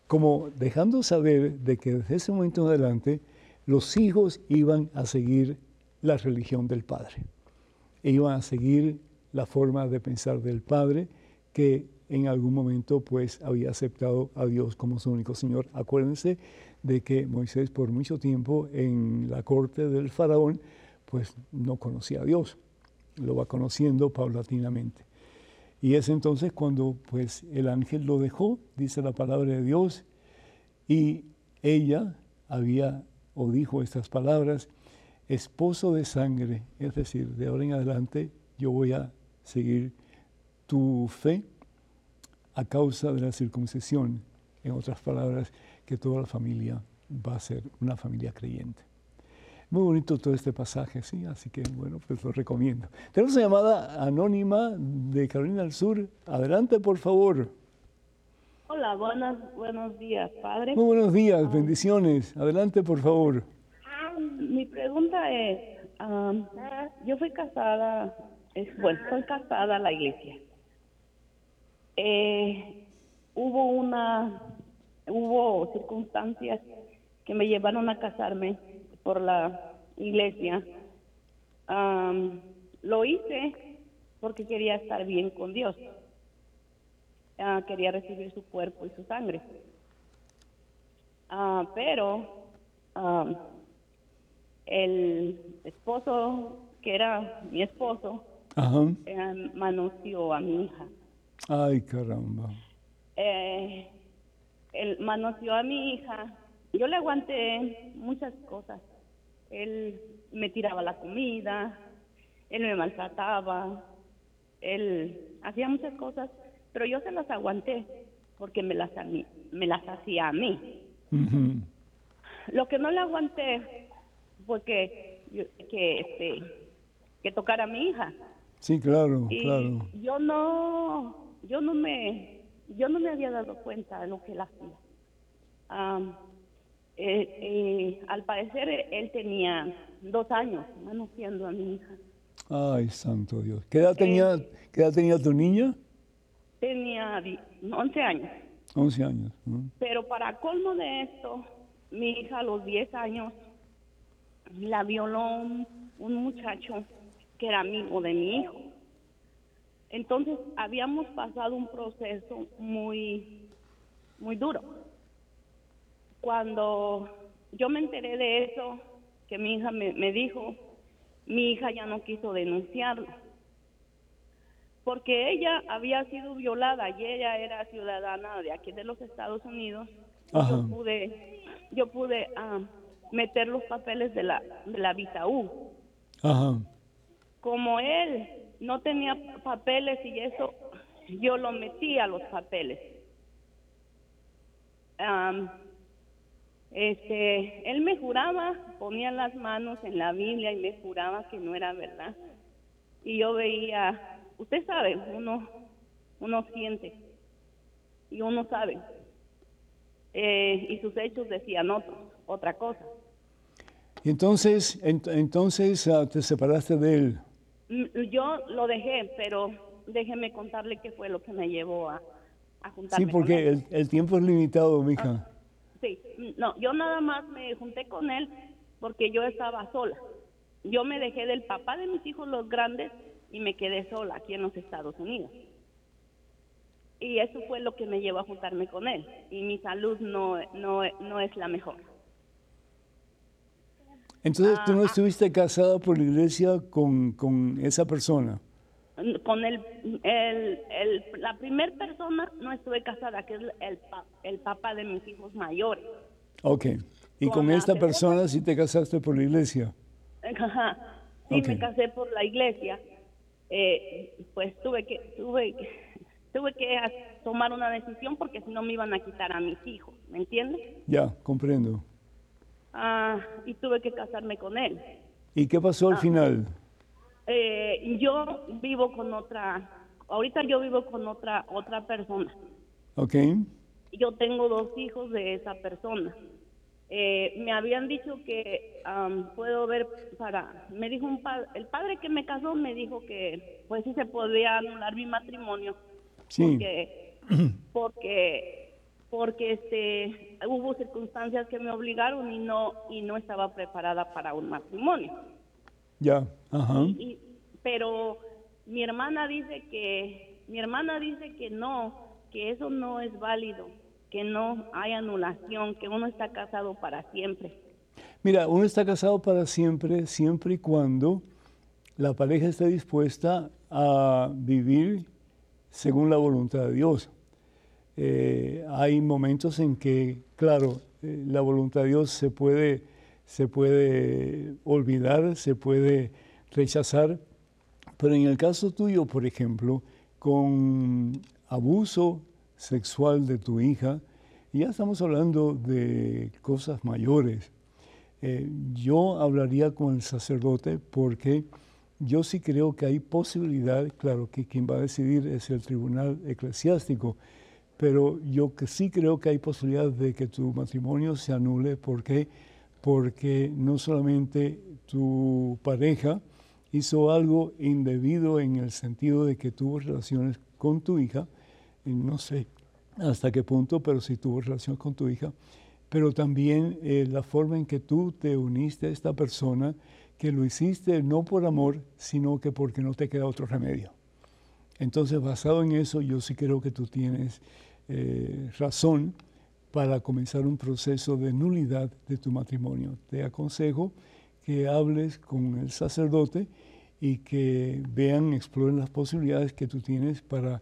Como dejando saber de que desde ese momento en adelante los hijos iban a seguir la religión del padre, e iban a seguir la forma de pensar del padre que en algún momento pues había aceptado a Dios como su único Señor. Acuérdense de que Moisés por mucho tiempo en la corte del faraón pues no conocía a Dios, lo va conociendo paulatinamente. Y es entonces cuando pues el ángel lo dejó, dice la palabra de Dios, y ella había o dijo estas palabras, esposo de sangre, es decir, de ahora en adelante yo voy a seguir tu fe a causa de la circuncisión, en otras palabras, que toda la familia va a ser una familia creyente. Muy bonito todo este pasaje, sí, así que bueno, pues lo recomiendo. Tenemos una llamada anónima de Carolina del Sur. Adelante, por favor. Hola, buenos, buenos días, padre. Muy buenos días, bendiciones. Adelante, por favor. Mi pregunta es, yo fui casada, bueno, soy casada a la iglesia. Eh, hubo una, hubo circunstancias que me llevaron a casarme por la iglesia. lo hice porque quería estar bien con Dios. Ah, quería recibir su cuerpo y su sangre. Ah, pero el esposo, que era mi esposo, eh, manoseó a mi hija. Ay, caramba. Eh, él manoseó a mi hija. Yo le aguanté muchas cosas. Él me tiraba la comida, él me maltrataba, él hacía muchas cosas, pero yo se las aguanté porque me las, me las hacía a mí. Lo que no le aguanté fue que, que, este, que tocara a mi hija. Sí, claro, claro. Yo no, yo no me, yo no me había dado cuenta de lo que él hacía. Eh, eh, al parecer él tenía dos años manoseando a mi hija. Ay, santo Dios. ¿Qué edad tenía, eh, ¿qué edad tenía tu niña? Tenía 11 años. 11 años. Pero para colmo de esto, mi hija a los 10 años la violó un muchacho que era amigo de mi hijo. Entonces habíamos pasado un proceso muy, muy duro. Cuando yo me enteré de eso, que mi hija me, dijo, mi hija ya no quiso denunciarlo, porque ella había sido violada y ella era ciudadana de aquí de los Estados Unidos. Yo pude, yo pude ah, meter los papeles de la, de la visa U. Como él no tenía papeles y eso, yo lo metí a los papeles. Este, él me juraba, ponía las manos en la Biblia y me juraba que no era verdad. Y yo veía, usted sabe, uno, uno siente y uno sabe. Eh, y sus hechos decían otro, otra cosa. Y entonces, entonces ah, te separaste de él. Yo lo dejé, pero déjeme contarle qué fue lo que me llevó a, a juntarme Sí, porque con él. El, el, tiempo es limitado, mija. Ah, sí, no, yo nada más me junté con él porque yo estaba sola. Yo me dejé del papá de mis hijos los grandes y me quedé sola aquí en los Estados Unidos. Y eso fue lo que me llevó a juntarme con él. Y mi salud no, no, no es la mejor. Entonces, ¿tú no Ah, estuviste casada por la iglesia con, con esa persona? Con el, el, el- la primera persona no estuve casada, que es el, el papá de mis hijos mayores. Ok. Y Con esta persona sí te casaste por la iglesia. Ajá. Sí, me casé por la iglesia. Eh, pues tuve que tuve que, tuve que tomar una decisión porque si no me iban a quitar a mis hijos, ¿me entiendes? Ya, comprendo. Ah, y tuve que casarme con él. ¿Y qué pasó Ah. al final? Eh, yo vivo con otra, ahorita yo vivo con otra otra persona. Ok. Yo tengo dos hijos de esa persona. Eh, me habían dicho que am, puedo ver para, me dijo un padre, el padre que me casó me dijo que pues sí se podía anular mi matrimonio Sí. porque porque porque este hubo circunstancias que me obligaron y no y no estaba preparada para un matrimonio. Ya. Ajá. Y- pero mi hermana dice que mi hermana dice que no, que eso no es válido, que no hay anulación, que uno está casado para siempre. Mira, uno está casado para siempre, siempre y cuando la pareja esté dispuesta a vivir según la voluntad de Dios. Eh, hay momentos en que, claro, eh, la voluntad de Dios se puede, se puede olvidar, se puede rechazar, pero en el caso tuyo, por ejemplo, con abuso sexual de tu hija, ya estamos hablando de cosas mayores. Eh, yo hablaría con el sacerdote porque yo sí creo que hay posibilidad, claro que quien va a decidir es el tribunal eclesiástico, pero yo sí creo que hay posibilidad de que tu matrimonio se anule. ¿Por qué? Porque no solamente tu pareja hizo algo indebido en el sentido de que tuvo relaciones con tu hija, no sé hasta qué punto, pero sí tuvo relación con tu hija, pero también eh, la forma en que tú te uniste a esta persona, que lo hiciste no por amor, sino que porque no te queda otro remedio. Entonces, basado en eso, yo sí creo que tú tienes eh, razón para comenzar un proceso de nulidad de tu matrimonio. Te aconsejo que hables con el sacerdote y que vean, exploren las posibilidades que tú tienes para,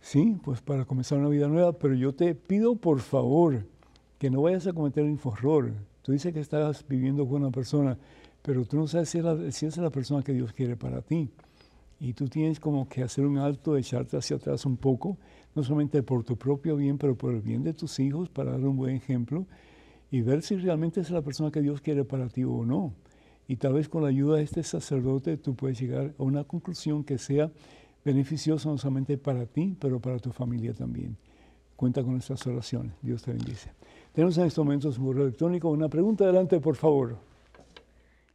sí, pues para comenzar una vida nueva. Pero yo te pido, por favor, que no vayas a cometer un error. Tú dices que estás viviendo con una persona, pero tú no sabes si, es la persona que Dios quiere para ti. Y tú tienes como que hacer un alto, echarte hacia atrás un poco, no solamente por tu propio bien, pero por el bien de tus hijos, para dar un buen ejemplo y ver si realmente es la persona que Dios quiere para ti o no. Y tal vez con la ayuda de este sacerdote tú puedes llegar a una conclusión que sea beneficiosa no solamente para ti, pero para tu familia también. Cuenta con nuestras oraciones. Dios te bendice. Tenemos en estos momentos un correo electrónico. Una pregunta adelante, por favor.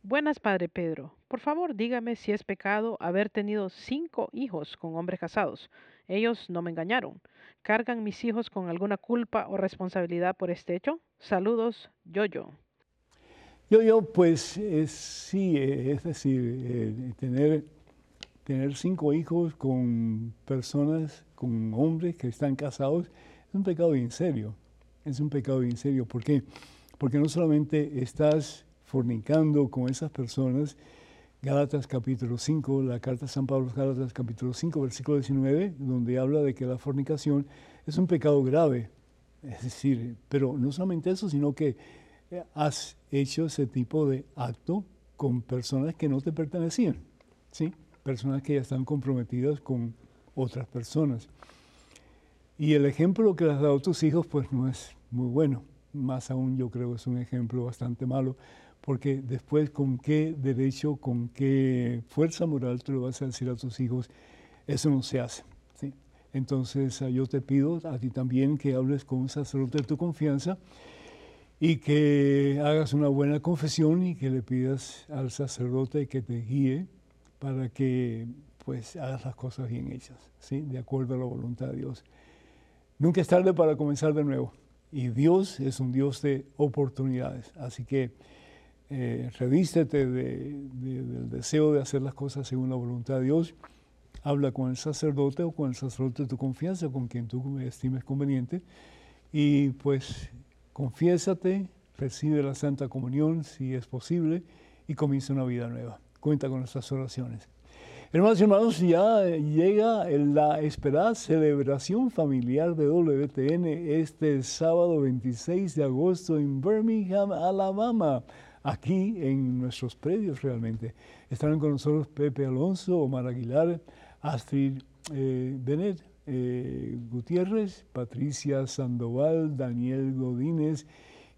Buenas, Padre Pedro. Por favor, dígame si es pecado haber tenido cinco hijos con hombres casados. Ellos no me engañaron. ¿Cargan mis hijos con alguna culpa o responsabilidad por este hecho? Saludos, Yo-Yo. Yo, yo, pues es, sí, eh, es decir, eh, tener, tener cinco hijos con personas, con hombres que están casados, es un pecado bien serio. Es un pecado bien serio. ¿Por qué? Porque no solamente estás fornicando con esas personas, Gálatas capítulo 5, la carta de San Pablo Gálatas capítulo 5, versículo 19, donde habla de que la fornicación es un pecado grave. Es decir, pero no solamente eso, sino que eh, has hecho ese tipo de acto con personas que no te pertenecían, ¿sí? Personas que ya están comprometidas con otras personas. Y el ejemplo que le has dado a tus hijos, pues no es muy bueno. más aún yo creo que es un ejemplo bastante malo, porque después con qué derecho, con qué fuerza moral tú le vas a decir a tus hijos, eso no se hace. ¿sí? Entonces yo te pido a ti también que hables con un sacerdote de tu confianza y que hagas una buena confesión y que le pidas al sacerdote que te guíe para que pues hagas las cosas bien hechas, ¿sí? de acuerdo a la voluntad de Dios. Nunca es tarde para comenzar de nuevo y Dios es un Dios de oportunidades, así que eh, revístete del deseo de hacer las cosas según la voluntad de Dios, habla con el sacerdote o con el sacerdote de tu confianza, con quien tú estimes conveniente, y pues Confiésate, recibe la Santa Comunión si es posible y comienza una vida nueva. Cuenta con nuestras oraciones. Hermanos y hermanos, ya llega la esperada celebración familiar de WTN este sábado 26 de agosto en Birmingham, Alabama, aquí en nuestros predios realmente. Estarán con nosotros Pepe Alonso, Omar Aguilar, Astrid eh, Benet, eh, Gutiérrez, Patricia Sandoval, Daniel Godínez,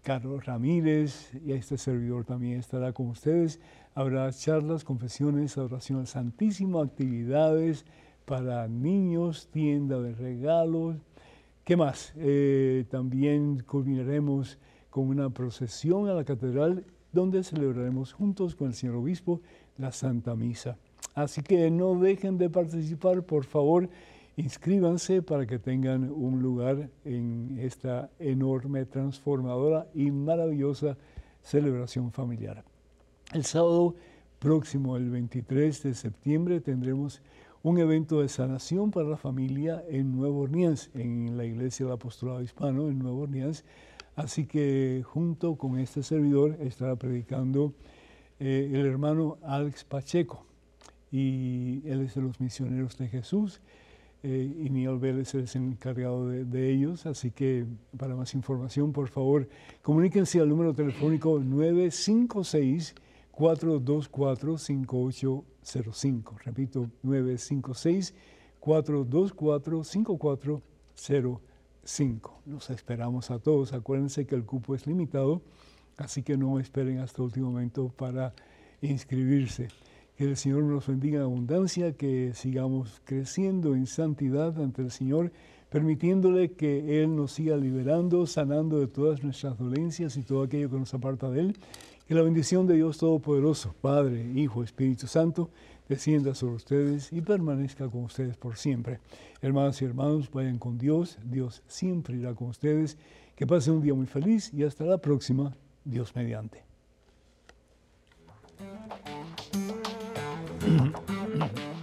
Carlos Ramírez y este servidor también estará con ustedes. Habrá charlas, confesiones, adoración al Santísimo, actividades para niños, tienda de regalos. ¿Qué más? Eh, también culminaremos con una procesión a la catedral donde celebraremos juntos con el señor obispo la Santa Misa. Así que no dejen de participar, por favor inscríbanse para que tengan un lugar en esta enorme, transformadora y maravillosa celebración familiar. El sábado próximo, el 23 de septiembre, tendremos un evento de sanación para la familia en Nueva Orleans, en la Iglesia del Apostolado Hispano en Nueva Orleans. Así que junto con este servidor estará predicando eh, el hermano Alex Pacheco y él es de los misioneros de Jesús eh, y Niel Vélez es el encargado de, ellos, así que para más información, por favor, comuníquense al número telefónico 956-424-5805. Repito, 956-424-5405. Los esperamos a todos. Acuérdense que el cupo es limitado, así que no esperen hasta último momento para inscribirse. Que el Señor nos bendiga en abundancia, que sigamos creciendo en santidad ante el Señor, permitiéndole que Él nos siga liberando, sanando de todas nuestras dolencias y todo aquello que nos aparta de Él. Que la bendición de Dios Todopoderoso, Padre, Hijo, Espíritu Santo, descienda sobre ustedes y permanezca con ustedes por siempre. Hermanos y hermanos, vayan con Dios, Dios siempre irá con ustedes. Que pasen un día muy feliz y hasta la próxima, Dios mediante. Mm-hmm.